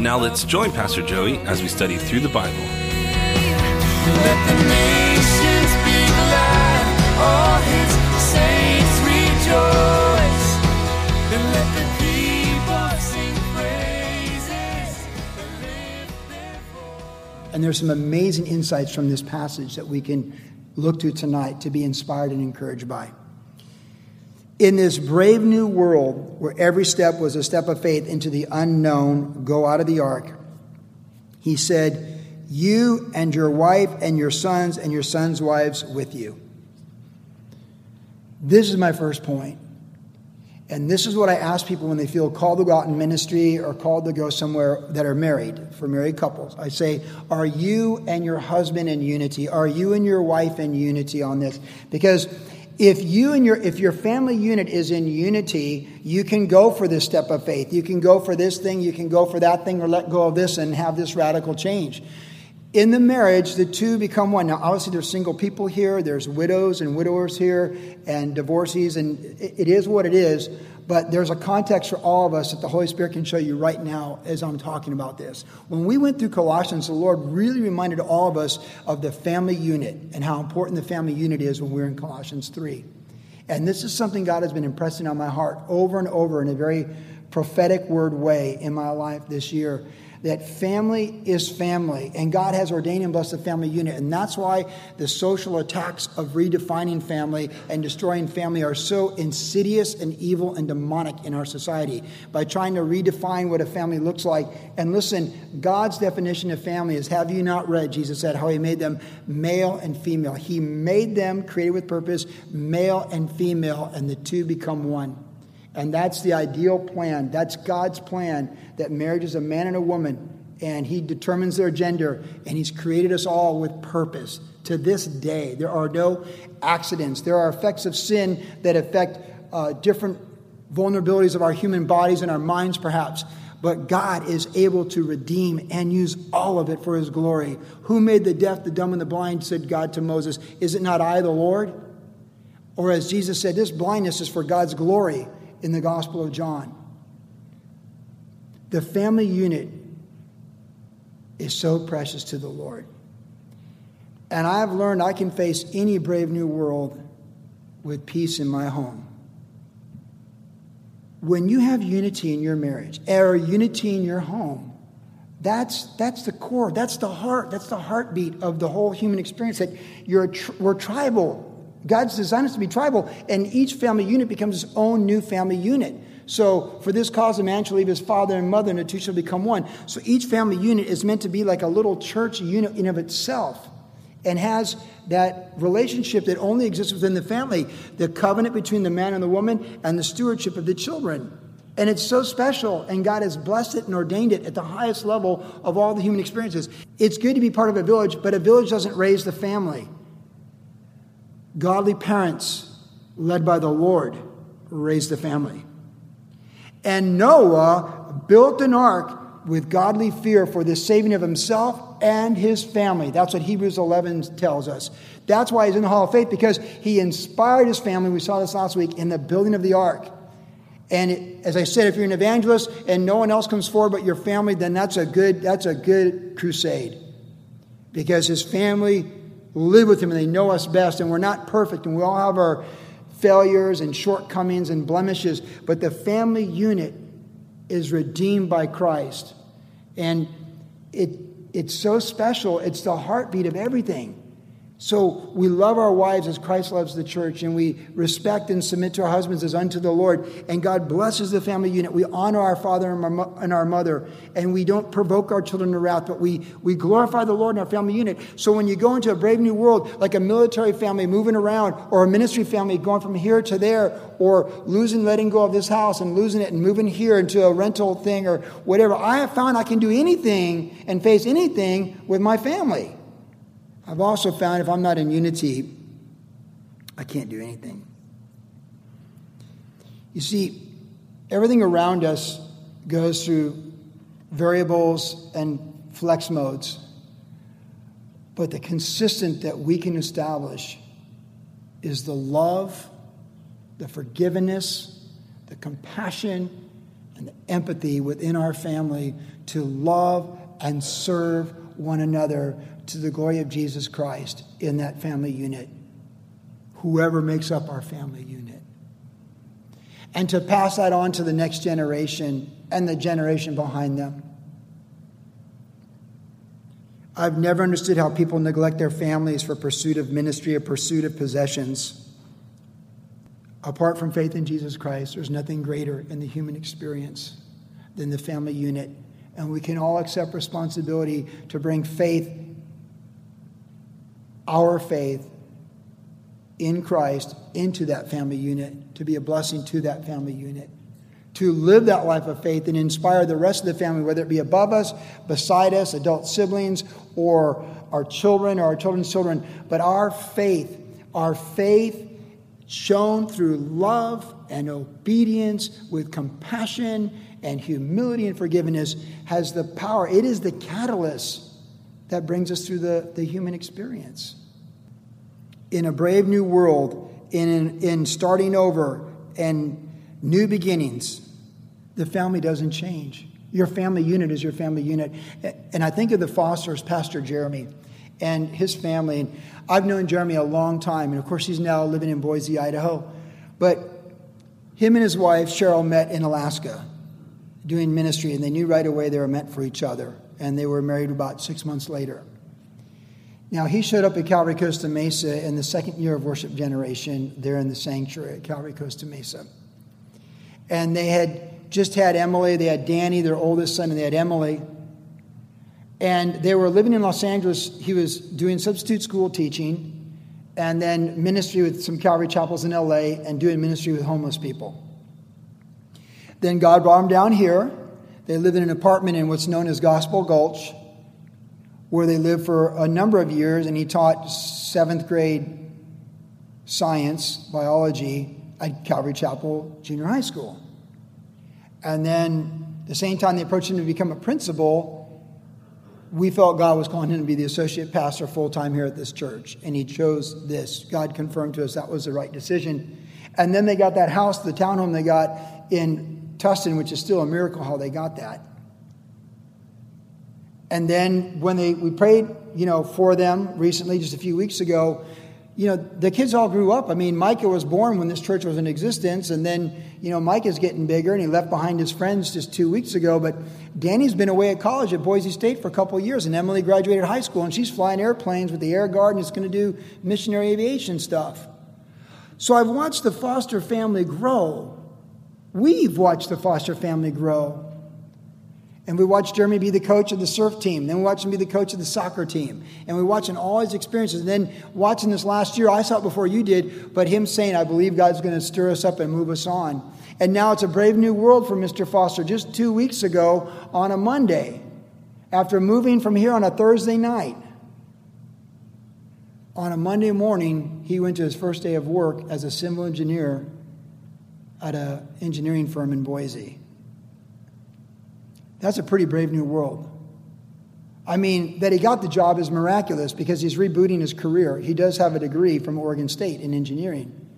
Now let's join Pastor Joey as we study through the Bible. Let the nations be glad, all his saints rejoice. And let the people sing praises and lift their voice. And there's some amazing insights from this passage that we can look to tonight to be inspired and encouraged by. In this brave new world where every step was a step of faith into the unknown, go out of the ark, he said, You and your wife and your sons and your sons' wives with you. This is my first point. And this is what I ask people when they feel called to go out in ministry or called to go somewhere that are married, for married couples. I say, Are you and your husband in unity? Are you and your wife in unity on this? Because if you and your if your family unit is in unity, you can go for this step of faith. You can go for this thing, you can go for that thing, or let go of this and have this radical change. In the marriage, the two become one. Now, obviously, there's single people here, there's widows and widowers here, and divorcees, and it it is what it is. But there's a context for all of us that the Holy Spirit can show you right now as I'm talking about this. When we went through Colossians, the Lord really reminded all of us of the family unit and how important the family unit is when we're in Colossians 3. And this is something God has been impressing on my heart over and over in a very prophetic word way in my life this year that family is family, and God has ordained and blessed the family unit. And that's why the social attacks of redefining family and destroying family are so insidious and evil and demonic in our society by trying to redefine what a family looks like. And listen, God's definition of family is have you not read, Jesus said, how he made them male and female? He made them created with purpose, male and female, and the two become one. And that's the ideal plan. That's God's plan that marriage is a man and a woman, and He determines their gender, and He's created us all with purpose. To this day, there are no accidents. There are effects of sin that affect uh, different vulnerabilities of our human bodies and our minds, perhaps. But God is able to redeem and use all of it for His glory. Who made the deaf, the dumb, and the blind? said God to Moses. Is it not I, the Lord? Or as Jesus said, this blindness is for God's glory in the Gospel of John. The family unit is so precious to the Lord. And I've learned I can face any brave new world with peace in my home. When you have unity in your marriage or unity in your home, that's, that's the core, that's the heart, that's the heartbeat of the whole human experience. That you're, we're tribal. God's designed us to be tribal, and each family unit becomes its own new family unit. So, for this cause, a man shall leave his father and mother, and the two shall become one. So, each family unit is meant to be like a little church unit in of itself and has that relationship that only exists within the family the covenant between the man and the woman, and the stewardship of the children. And it's so special, and God has blessed it and ordained it at the highest level of all the human experiences. It's good to be part of a village, but a village doesn't raise the family. Godly parents, led by the Lord, raise the family. And Noah built an ark with godly fear for the saving of himself and his family. That's what Hebrews 11 tells us. That's why he's in the Hall of Faith, because he inspired his family. We saw this last week in the building of the ark. And it, as I said, if you're an evangelist and no one else comes forward but your family, then that's a good, that's a good crusade. Because his family live with him and they know us best, and we're not perfect, and we all have our failures and shortcomings and blemishes, but the family unit is redeemed by Christ. And it, it's so special, it's the heartbeat of everything. So we love our wives as Christ loves the church, and we respect and submit to our husbands as unto the Lord. And God blesses the family unit. We honor our father and our mother, and we don't provoke our children to wrath, but we, we glorify the Lord in our family unit. So when you go into a brave new world, like a military family moving around, or a ministry family going from here to there, or losing, letting go of this house and losing it and moving here into a rental thing or whatever, I have found I can do anything and face anything with my family. I've also found if I'm not in unity, I can't do anything. You see, everything around us goes through variables and flex modes. But the consistent that we can establish is the love, the forgiveness, the compassion, and the empathy within our family to love and serve one another to the glory of Jesus Christ in that family unit, whoever makes up our family unit. And to pass that on to the next generation and the generation behind them. I've never understood how people neglect their families for pursuit of ministry or pursuit of possessions. Apart from faith in Jesus Christ, there's nothing greater in the human experience than the family unit. And we can all accept responsibility to bring faith our faith in Christ into that family unit, to be a blessing to that family unit, to live that life of faith and inspire the rest of the family, whether it be above us, beside us, adult siblings, or our children or our children's children. But our faith, our faith shown through love and obedience with compassion and humility and forgiveness has the power. It is the catalyst that brings us through the, the human experience in a brave new world, in, in starting over and new beginnings, the family doesn't change. Your family unit is your family unit. And I think of the Fosters, Pastor Jeremy, and his family. And I've known Jeremy a long time, and of course, he's now living in Boise, Idaho. But him and his wife, Cheryl, met in Alaska doing ministry, and they knew right away they were meant for each other. And they were married about six months later. Now, he showed up at Calvary Costa Mesa in the second year of worship generation there in the sanctuary at Calvary Costa Mesa. And they had just had Emily, they had Danny, their oldest son, and they had Emily. And they were living in Los Angeles. He was doing substitute school teaching and then ministry with some Calvary chapels in LA and doing ministry with homeless people. Then God brought him down here. They lived in an apartment in what's known as Gospel Gulch where they lived for a number of years, and he taught seventh grade science, biology at Calvary Chapel Junior High School. And then, the same time they approached him to become a principal, we felt God was calling him to be the associate pastor full time here at this church, and he chose this. God confirmed to us that was the right decision. And then they got that house, the townhome they got in Tustin, which is still a miracle how they got that. And then when they, we prayed, you know, for them recently, just a few weeks ago, you know, the kids all grew up. I mean, Micah was born when this church was in existence, and then, you know, Micah's getting bigger, and he left behind his friends just two weeks ago. But Danny's been away at college at Boise State for a couple years, and Emily graduated high school, and she's flying airplanes with the Air Guard and is going to do missionary aviation stuff. So I've watched the Foster family grow. We've watched the Foster family grow. And we watched Jeremy be the coach of the surf team. Then we watched him be the coach of the soccer team. And we watched all his experiences. And then watching this last year, I saw it before you did, but him saying, I believe God's going to stir us up and move us on. And now it's a brave new world for Mr. Foster. Just two weeks ago on a Monday, after moving from here on a Thursday night, on a Monday morning, he went to his first day of work as a civil engineer at an engineering firm in Boise. That's a pretty brave new world. I mean, that he got the job is miraculous because he's rebooting his career. He does have a degree from Oregon State in engineering.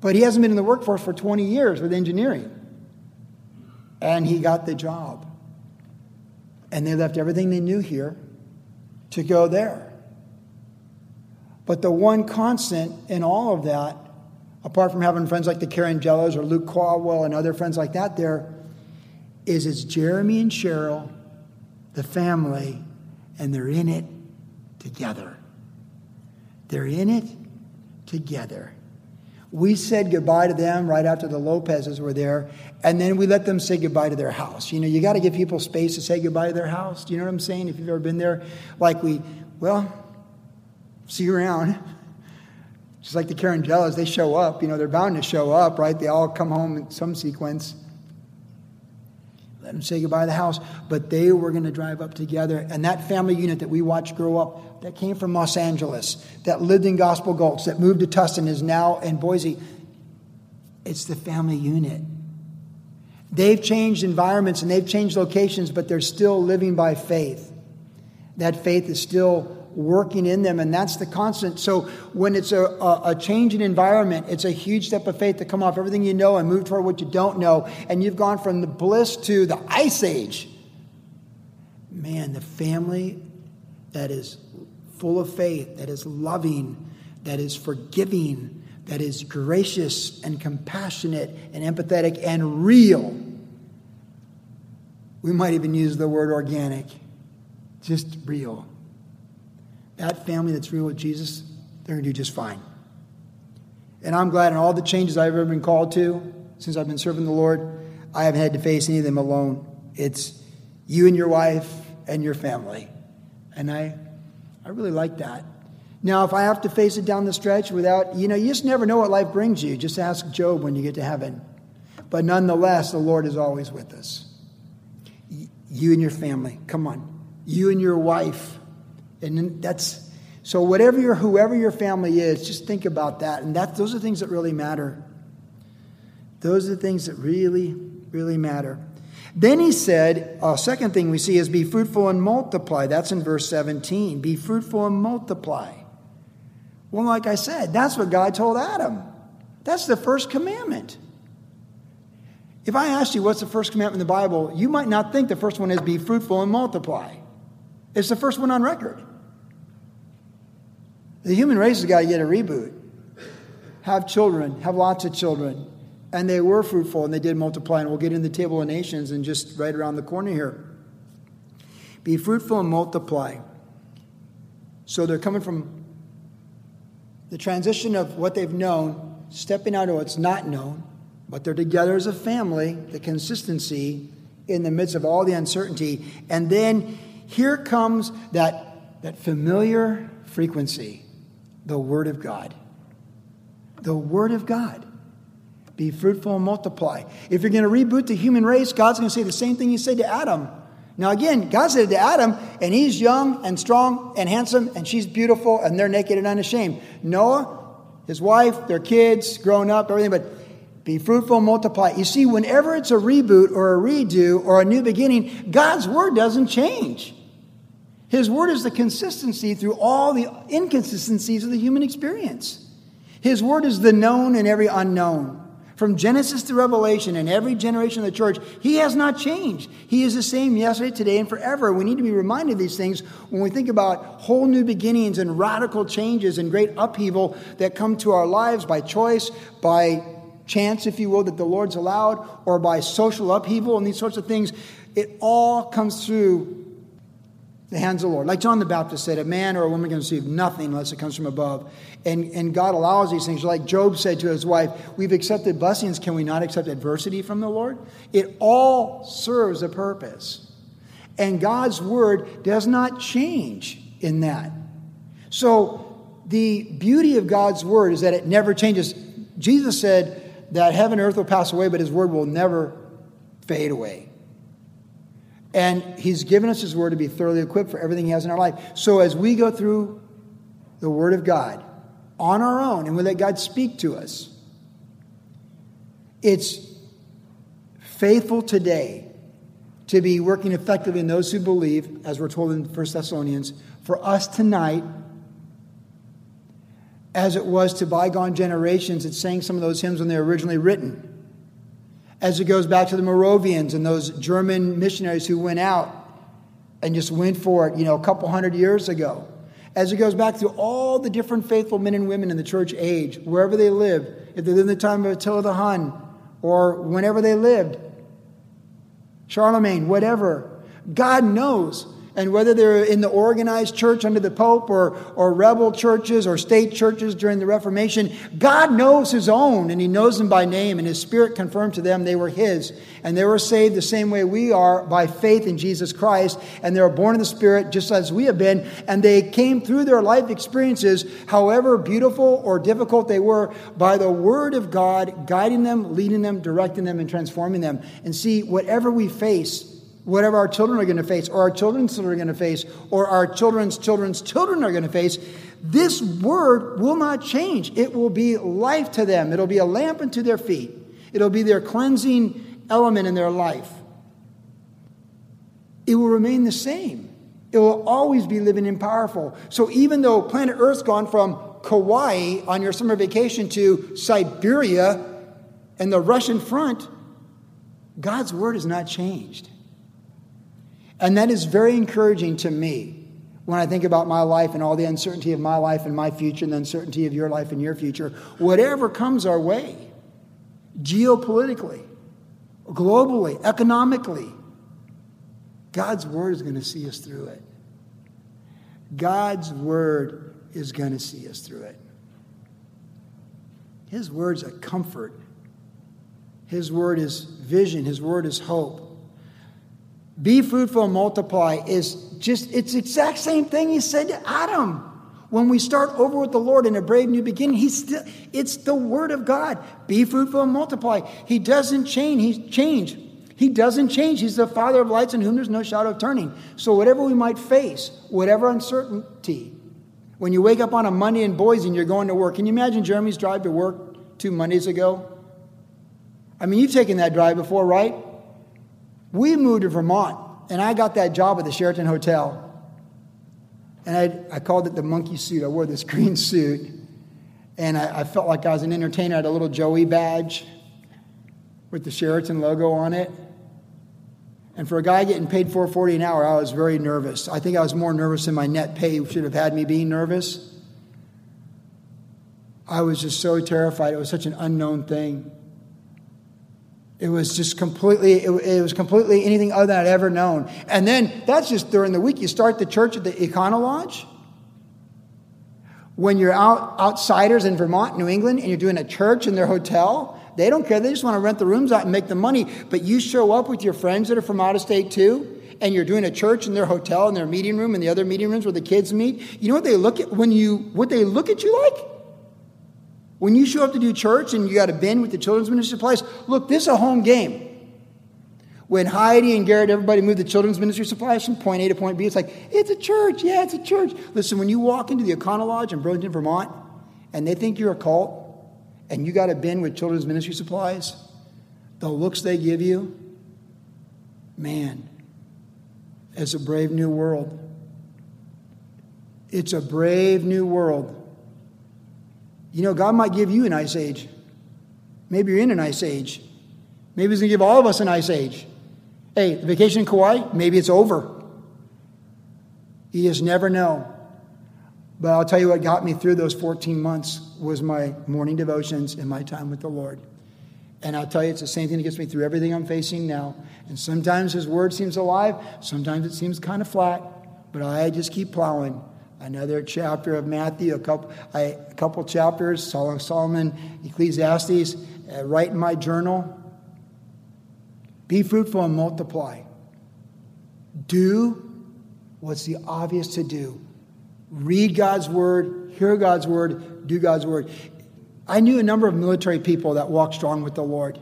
But he hasn't been in the workforce for 20 years with engineering. And he got the job. And they left everything they knew here to go there. But the one constant in all of that, apart from having friends like the Karen Jellos or Luke Caldwell and other friends like that there, is it's Jeremy and Cheryl, the family, and they're in it together. They're in it together. We said goodbye to them right after the Lopez's were there, and then we let them say goodbye to their house. You know, you got to give people space to say goodbye to their house. Do you know what I'm saying? If you've ever been there, like we, well, see you around. Just like the Carangellas, they show up. You know, they're bound to show up, right? They all come home in some sequence. Let them say goodbye to the house. But they were going to drive up together. And that family unit that we watched grow up, that came from Los Angeles, that lived in Gospel Gulch, that moved to Tustin, is now in Boise. It's the family unit. They've changed environments and they've changed locations, but they're still living by faith. That faith is still working in them, and that's the constant. So when it's a, a, a change in environment, it's a huge step of faith to come off everything you know and move toward what you don't know. And you've gone from the bliss to the ice age. Man, the family that is full of faith, that is loving, that is forgiving, that is gracious and compassionate and empathetic and real. We might even use the word organic, just real that family that's real with Jesus, they're going to do just fine. And I'm glad in all the changes I've ever been called to since I've been serving the Lord, I haven't had to face any of them alone. It's you and your wife and your family. And I, I really like that. Now, if I have to face it down the stretch without, you know, you just never know what life brings you. Just ask Job when you get to heaven. But nonetheless, the Lord is always with us. You and your family, come on. You and your wife and that's so whatever your whoever your family is, just think about that. And that those are things that really matter. Those are the things that really, really matter. Then he said, a second thing we see is be fruitful and multiply. That's in verse 17. Be fruitful and multiply. Well, like I said, that's what God told Adam. That's the first commandment. If I asked you what's the first commandment in the Bible, you might not think the first one is be fruitful and multiply. It's the first one on record. The human race has got to get a reboot. Have children, have lots of children. And they were fruitful and they did multiply. And we'll get in the table of nations and just right around the corner here. Be fruitful and multiply. So they're coming from the transition of what they've known, stepping out of what's not known, but they're together as a family, the consistency in the midst of all the uncertainty. And then here comes that, that familiar frequency the Word of God. The Word of God. Be fruitful and multiply. If you're going to reboot the human race, God's going to say the same thing He said to Adam. Now, again, God said to Adam, and he's young and strong and handsome, and she's beautiful, and they're naked and unashamed. Noah, his wife, their kids, grown up, everything, but be fruitful and multiply. You see, whenever it's a reboot or a redo or a new beginning, God's word doesn't change. His word is the consistency through all the inconsistencies of the human experience. His word is the known and every unknown. From Genesis to Revelation and every generation of the church, he has not changed. He is the same yesterday, today, and forever. We need to be reminded of these things when we think about whole new beginnings and radical changes and great upheaval that come to our lives by choice, by chance, if you will, that the Lord's allowed, or by social upheaval and these sorts of things. It all comes through the hands of the Lord. Like John the Baptist said, a man or a woman can receive nothing unless it comes from above. And, and God allows these things. Like Job said to his wife, We've accepted blessings. Can we not accept adversity from the Lord? It all serves a purpose. And God's word does not change in that. So the beauty of God's word is that it never changes. Jesus said that heaven and earth will pass away, but his word will never fade away. And He's given us His Word to be thoroughly equipped for everything He has in our life. So as we go through the Word of God on our own and we let God speak to us, it's faithful today to be working effectively in those who believe, as we're told in 1 Thessalonians, for us tonight, as it was to bygone generations that sang some of those hymns when they were originally written as it goes back to the Moravians and those German missionaries who went out and just went for it, you know, a couple hundred years ago. As it goes back to all the different faithful men and women in the church age, wherever they lived, if they lived in the time of Attila the Hun or whenever they lived, Charlemagne, whatever, God knows And whether they're in the organized church under the Pope or, or rebel churches or state churches during the Reformation, God knows His own and He knows them by name, and His Spirit confirmed to them they were His. And they were saved the same way we are by faith in Jesus Christ. And they were born in the Spirit just as we have been. And they came through their life experiences, however beautiful or difficult they were, by the Word of God guiding them, leading them, directing them, and transforming them. And see, whatever we face, whatever our children are going to face, or our children's children are going to face, or our children's children's children are going to face, this word will not change. It will be life to them. It'll be a lamp unto their feet. It'll be their cleansing element in their life. It will remain the same. It will always be living and powerful. So even though planet Earth's gone from Kauai on your summer vacation to Siberia and the Russian front, God's word has not changed. And that is very encouraging to me when I think about my life and all the uncertainty of my life and my future and the uncertainty of your life and your future. Whatever comes our way, geopolitically, globally, economically, God's word is going to see us through it. God's word is going to see us through it. His word's a comfort. His word is vision. His word is hope. Be fruitful and multiply is just, it's exact same thing he said to Adam. When we start over with the Lord in a brave new beginning, he's still, it's the word of God. Be fruitful and multiply. He doesn't change. He's changed. He doesn't change. He's the Father of lights in whom there's no shadow of turning. So, whatever we might face, whatever uncertainty, when you wake up on a Monday in Boise and you're going to work, can you imagine Jeremy's drive to work two Mondays ago? I mean, you've taken that drive before, right? We moved to Vermont, and I got that job at the Sheraton Hotel. And I, I called it the monkey suit. I wore this green suit, and I, I felt like I was an entertainer. I had a little Joey badge with the Sheraton logo on it. And for a guy getting paid 440 an hour, I was very nervous. I think I was more nervous than my net pay should have had me being nervous. I was just so terrified. It was such an unknown thing. It was just completely, it, it, was completely anything other than I'd ever known. And then that's just during the week. You start the church at the Econo Lodge. When you're out, outsiders in Vermont, New England, and you're doing a church in their hotel, they don't care. They just want to rent the rooms out and make the money. But you show up with your friends that are from out of state too, and you're doing a church in their hotel, in their meeting room, and the other meeting rooms where the kids meet. You know what they look at when you, what they look at you like? When you show up to do church and you got a bin with the children's ministry supplies, look, this is a home game. When Heidi and Garrett, everybody moved the children's ministry supplies from point A to point B, it's like, it's a church. Yeah, it's a church. Listen, when you walk into the Econo Lodge in Burlington, Vermont, and they think you're a cult, and you got a bin with children's ministry supplies, the looks they give you, man, it's a brave new world. It's a brave new world. You know, God might give you an ice age. Maybe you're in an ice age. Maybe He's going to give all of us an ice age. Hey, the vacation in Kauai, maybe it's over. You just never know. But I'll tell you what got me through those 14 months was my morning devotions and my time with the Lord. And I'll tell you, it's the same thing that gets me through everything I'm facing now. And sometimes His Word seems alive, sometimes it seems kind of flat, but I just keep plowing another chapter of Matthew, a couple, I, a couple chapters, Solomon, Ecclesiastes, uh, write in my journal. Be fruitful and multiply. Do what's the obvious to do. Read God's word, hear God's word, do God's word. I knew a number of military people that walked strong with the Lord,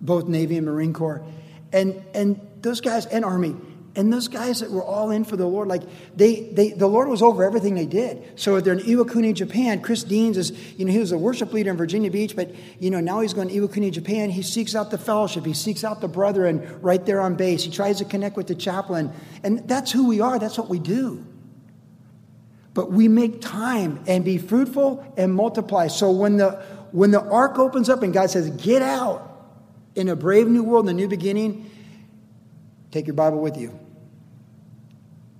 both Navy and Marine Corps. And, and those guys, and Army, and those guys that were all in for the Lord, like they, they, the Lord was over everything they did. So they're in Iwakuni, Japan, Chris Deans is, you know, he was a worship leader in Virginia Beach, but you know, now he's going to Iwakuni, Japan. He seeks out the fellowship, he seeks out the brethren right there on base. He tries to connect with the chaplain, and that's who we are. That's what we do. But we make time and be fruitful and multiply. So when the when the ark opens up and God says, "Get out in a brave new world, in a new beginning," take your Bible with you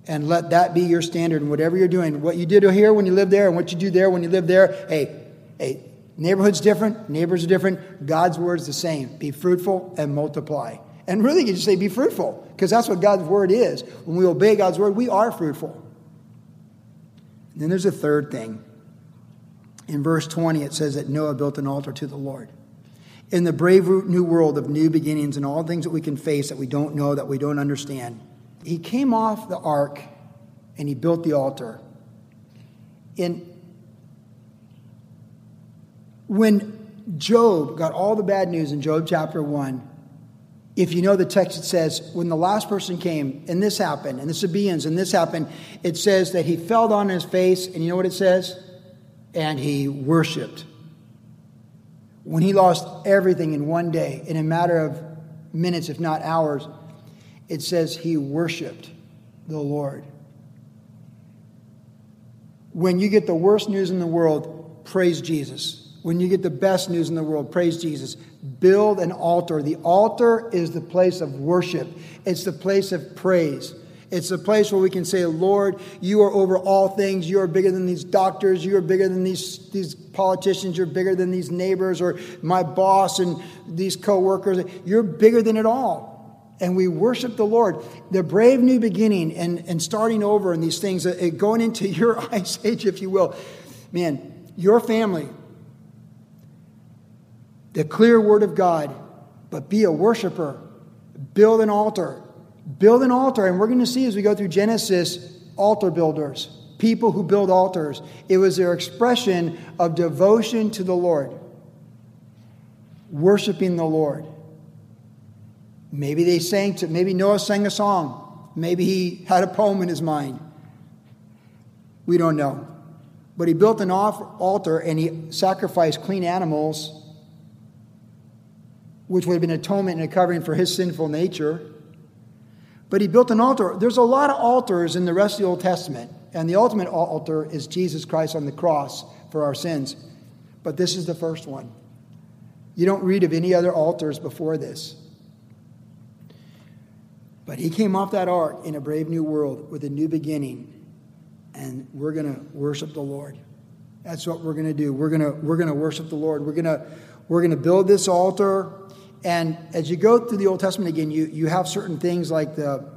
and let that be your standard in whatever you're doing. What you did here when you lived there and what you do there when you live there. Hey, hey, neighborhood's different, neighbors are different. God's word's the same. Be fruitful and multiply. And really, you just say, be fruitful, because that's what God's word is. When we obey God's word, we are fruitful. And then there's a third thing. In verse 20, it says that Noah built an altar to the Lord. In the brave new world of new beginnings and all things that we can face that we don't know, that we don't understand, he came off the ark and he built the altar. In, when Job got all the bad news in Job chapter 1, if you know the text, it says, when the last person came and this happened, and the Sabaeans and this happened, it says that he fell on his face, and you know what it says? And he worshiped. When he lost everything in one day, in a matter of minutes, if not hours, it says he worshiped the Lord. When you get the worst news in the world, praise Jesus. When you get the best news in the world, praise Jesus. Build an altar. The altar is the place of worship, it's the place of praise. It's the place where we can say, Lord, you are over all things. You are bigger than these doctors. You are bigger than these, these politicians. You're bigger than these neighbors or my boss and these coworkers. You're bigger than it all. And we worship the Lord. The brave new beginning and, and starting over and these things, uh, going into your ice age, if you will. Man, your family, the clear word of God, but be a worshiper. Build an altar. Build an altar. And we're going to see as we go through Genesis altar builders, people who build altars. It was their expression of devotion to the Lord, worshiping the Lord. Maybe they sang to, maybe Noah sang a song. Maybe he had a poem in his mind. We don't know. But he built an altar and he sacrificed clean animals which would have been atonement and a covering for his sinful nature. But he built an altar. There's a lot of altars in the rest of the Old Testament, and the ultimate altar is Jesus Christ on the cross for our sins. But this is the first one. You don't read of any other altars before this. But he came off that ark in a brave new world with a new beginning, and we're going to worship the Lord. That's what we're going to do. We're going to, we're going to worship the Lord. We're going to, we're going to build this altar and as you go through the Old Testament again, you, you have certain things like the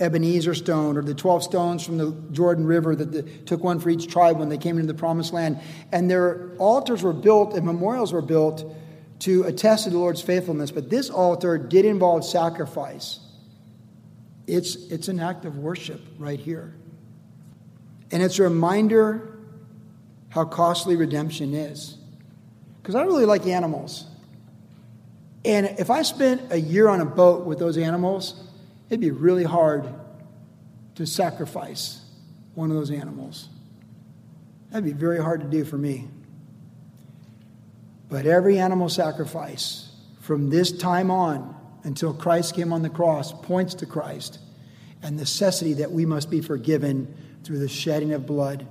Ebenezer stone or the 12 stones from the Jordan River that the, took one for each tribe when they came into the promised land. And their altars were built and memorials were built to attest to the Lord's faithfulness. But this altar did involve sacrifice. It's, it's an act of worship right here. And it's a reminder how costly redemption is. Because I really like animals. And if I spent a year on a boat with those animals, it'd be really hard to sacrifice one of those animals. That'd be very hard to do for me. But every animal sacrifice from this time on until Christ came on the cross points to Christ and necessity that we must be forgiven through the shedding of blood,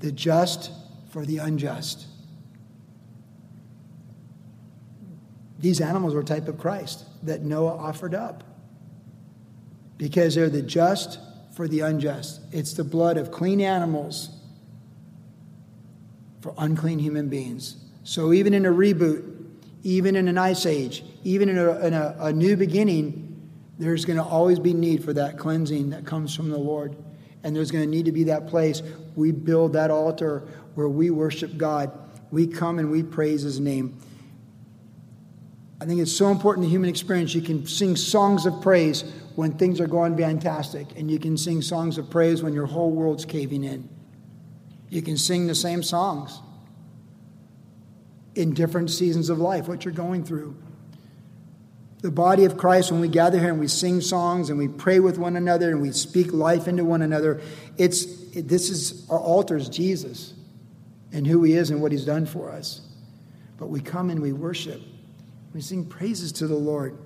the just for the unjust. These animals were a type of Christ that Noah offered up because they're the just for the unjust. It's the blood of clean animals for unclean human beings. So even in a reboot, even in an ice age, even in a, in a, a new beginning, there's going to always be need for that cleansing that comes from the Lord. And there's going to need to be that place. We build that altar where we worship God. We come and we praise His name. I think it's so important in the human experience. You can sing songs of praise when things are going fantastic, and you can sing songs of praise when your whole world's caving in. You can sing the same songs in different seasons of life, what you're going through. The body of Christ, when we gather here and we sing songs and we pray with one another and we speak life into one another, it's, it, this is our altar is Jesus and who he is and what he's done for us. But we come and we worship. We sing praises to the Lord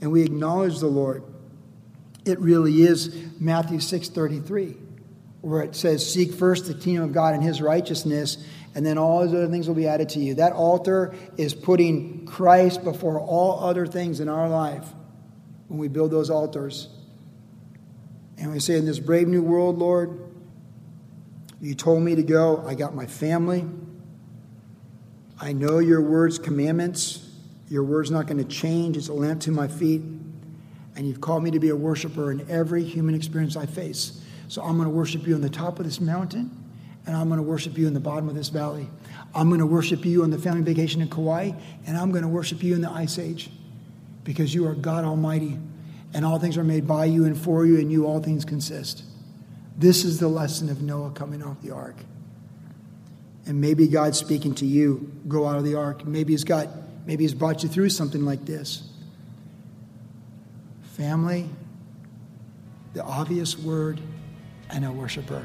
and we acknowledge the Lord. It really is Matthew 6:33 where it says seek first the kingdom of God and his righteousness and then all those other things will be added to you. That altar is putting Christ before all other things in our life when we build those altars. And we say in this brave new world, Lord, you told me to go. I got my family. I know your words, commandments Your word's not going to change. It's a lamp to my feet. And you've called me to be a worshiper in every human experience I face. So I'm going to worship you on the top of this mountain, and I'm going to worship you in the bottom of this valley. I'm going to worship you on the family vacation in Kauai, and I'm going to worship you in the ice age because you are God Almighty, and all things are made by you and for you, and you all things consist. This is the lesson of Noah coming off the ark. And maybe God's speaking to you, go out of the ark. Maybe he's got, maybe he's brought you through something like this. Family, the obvious word, and a worshiper.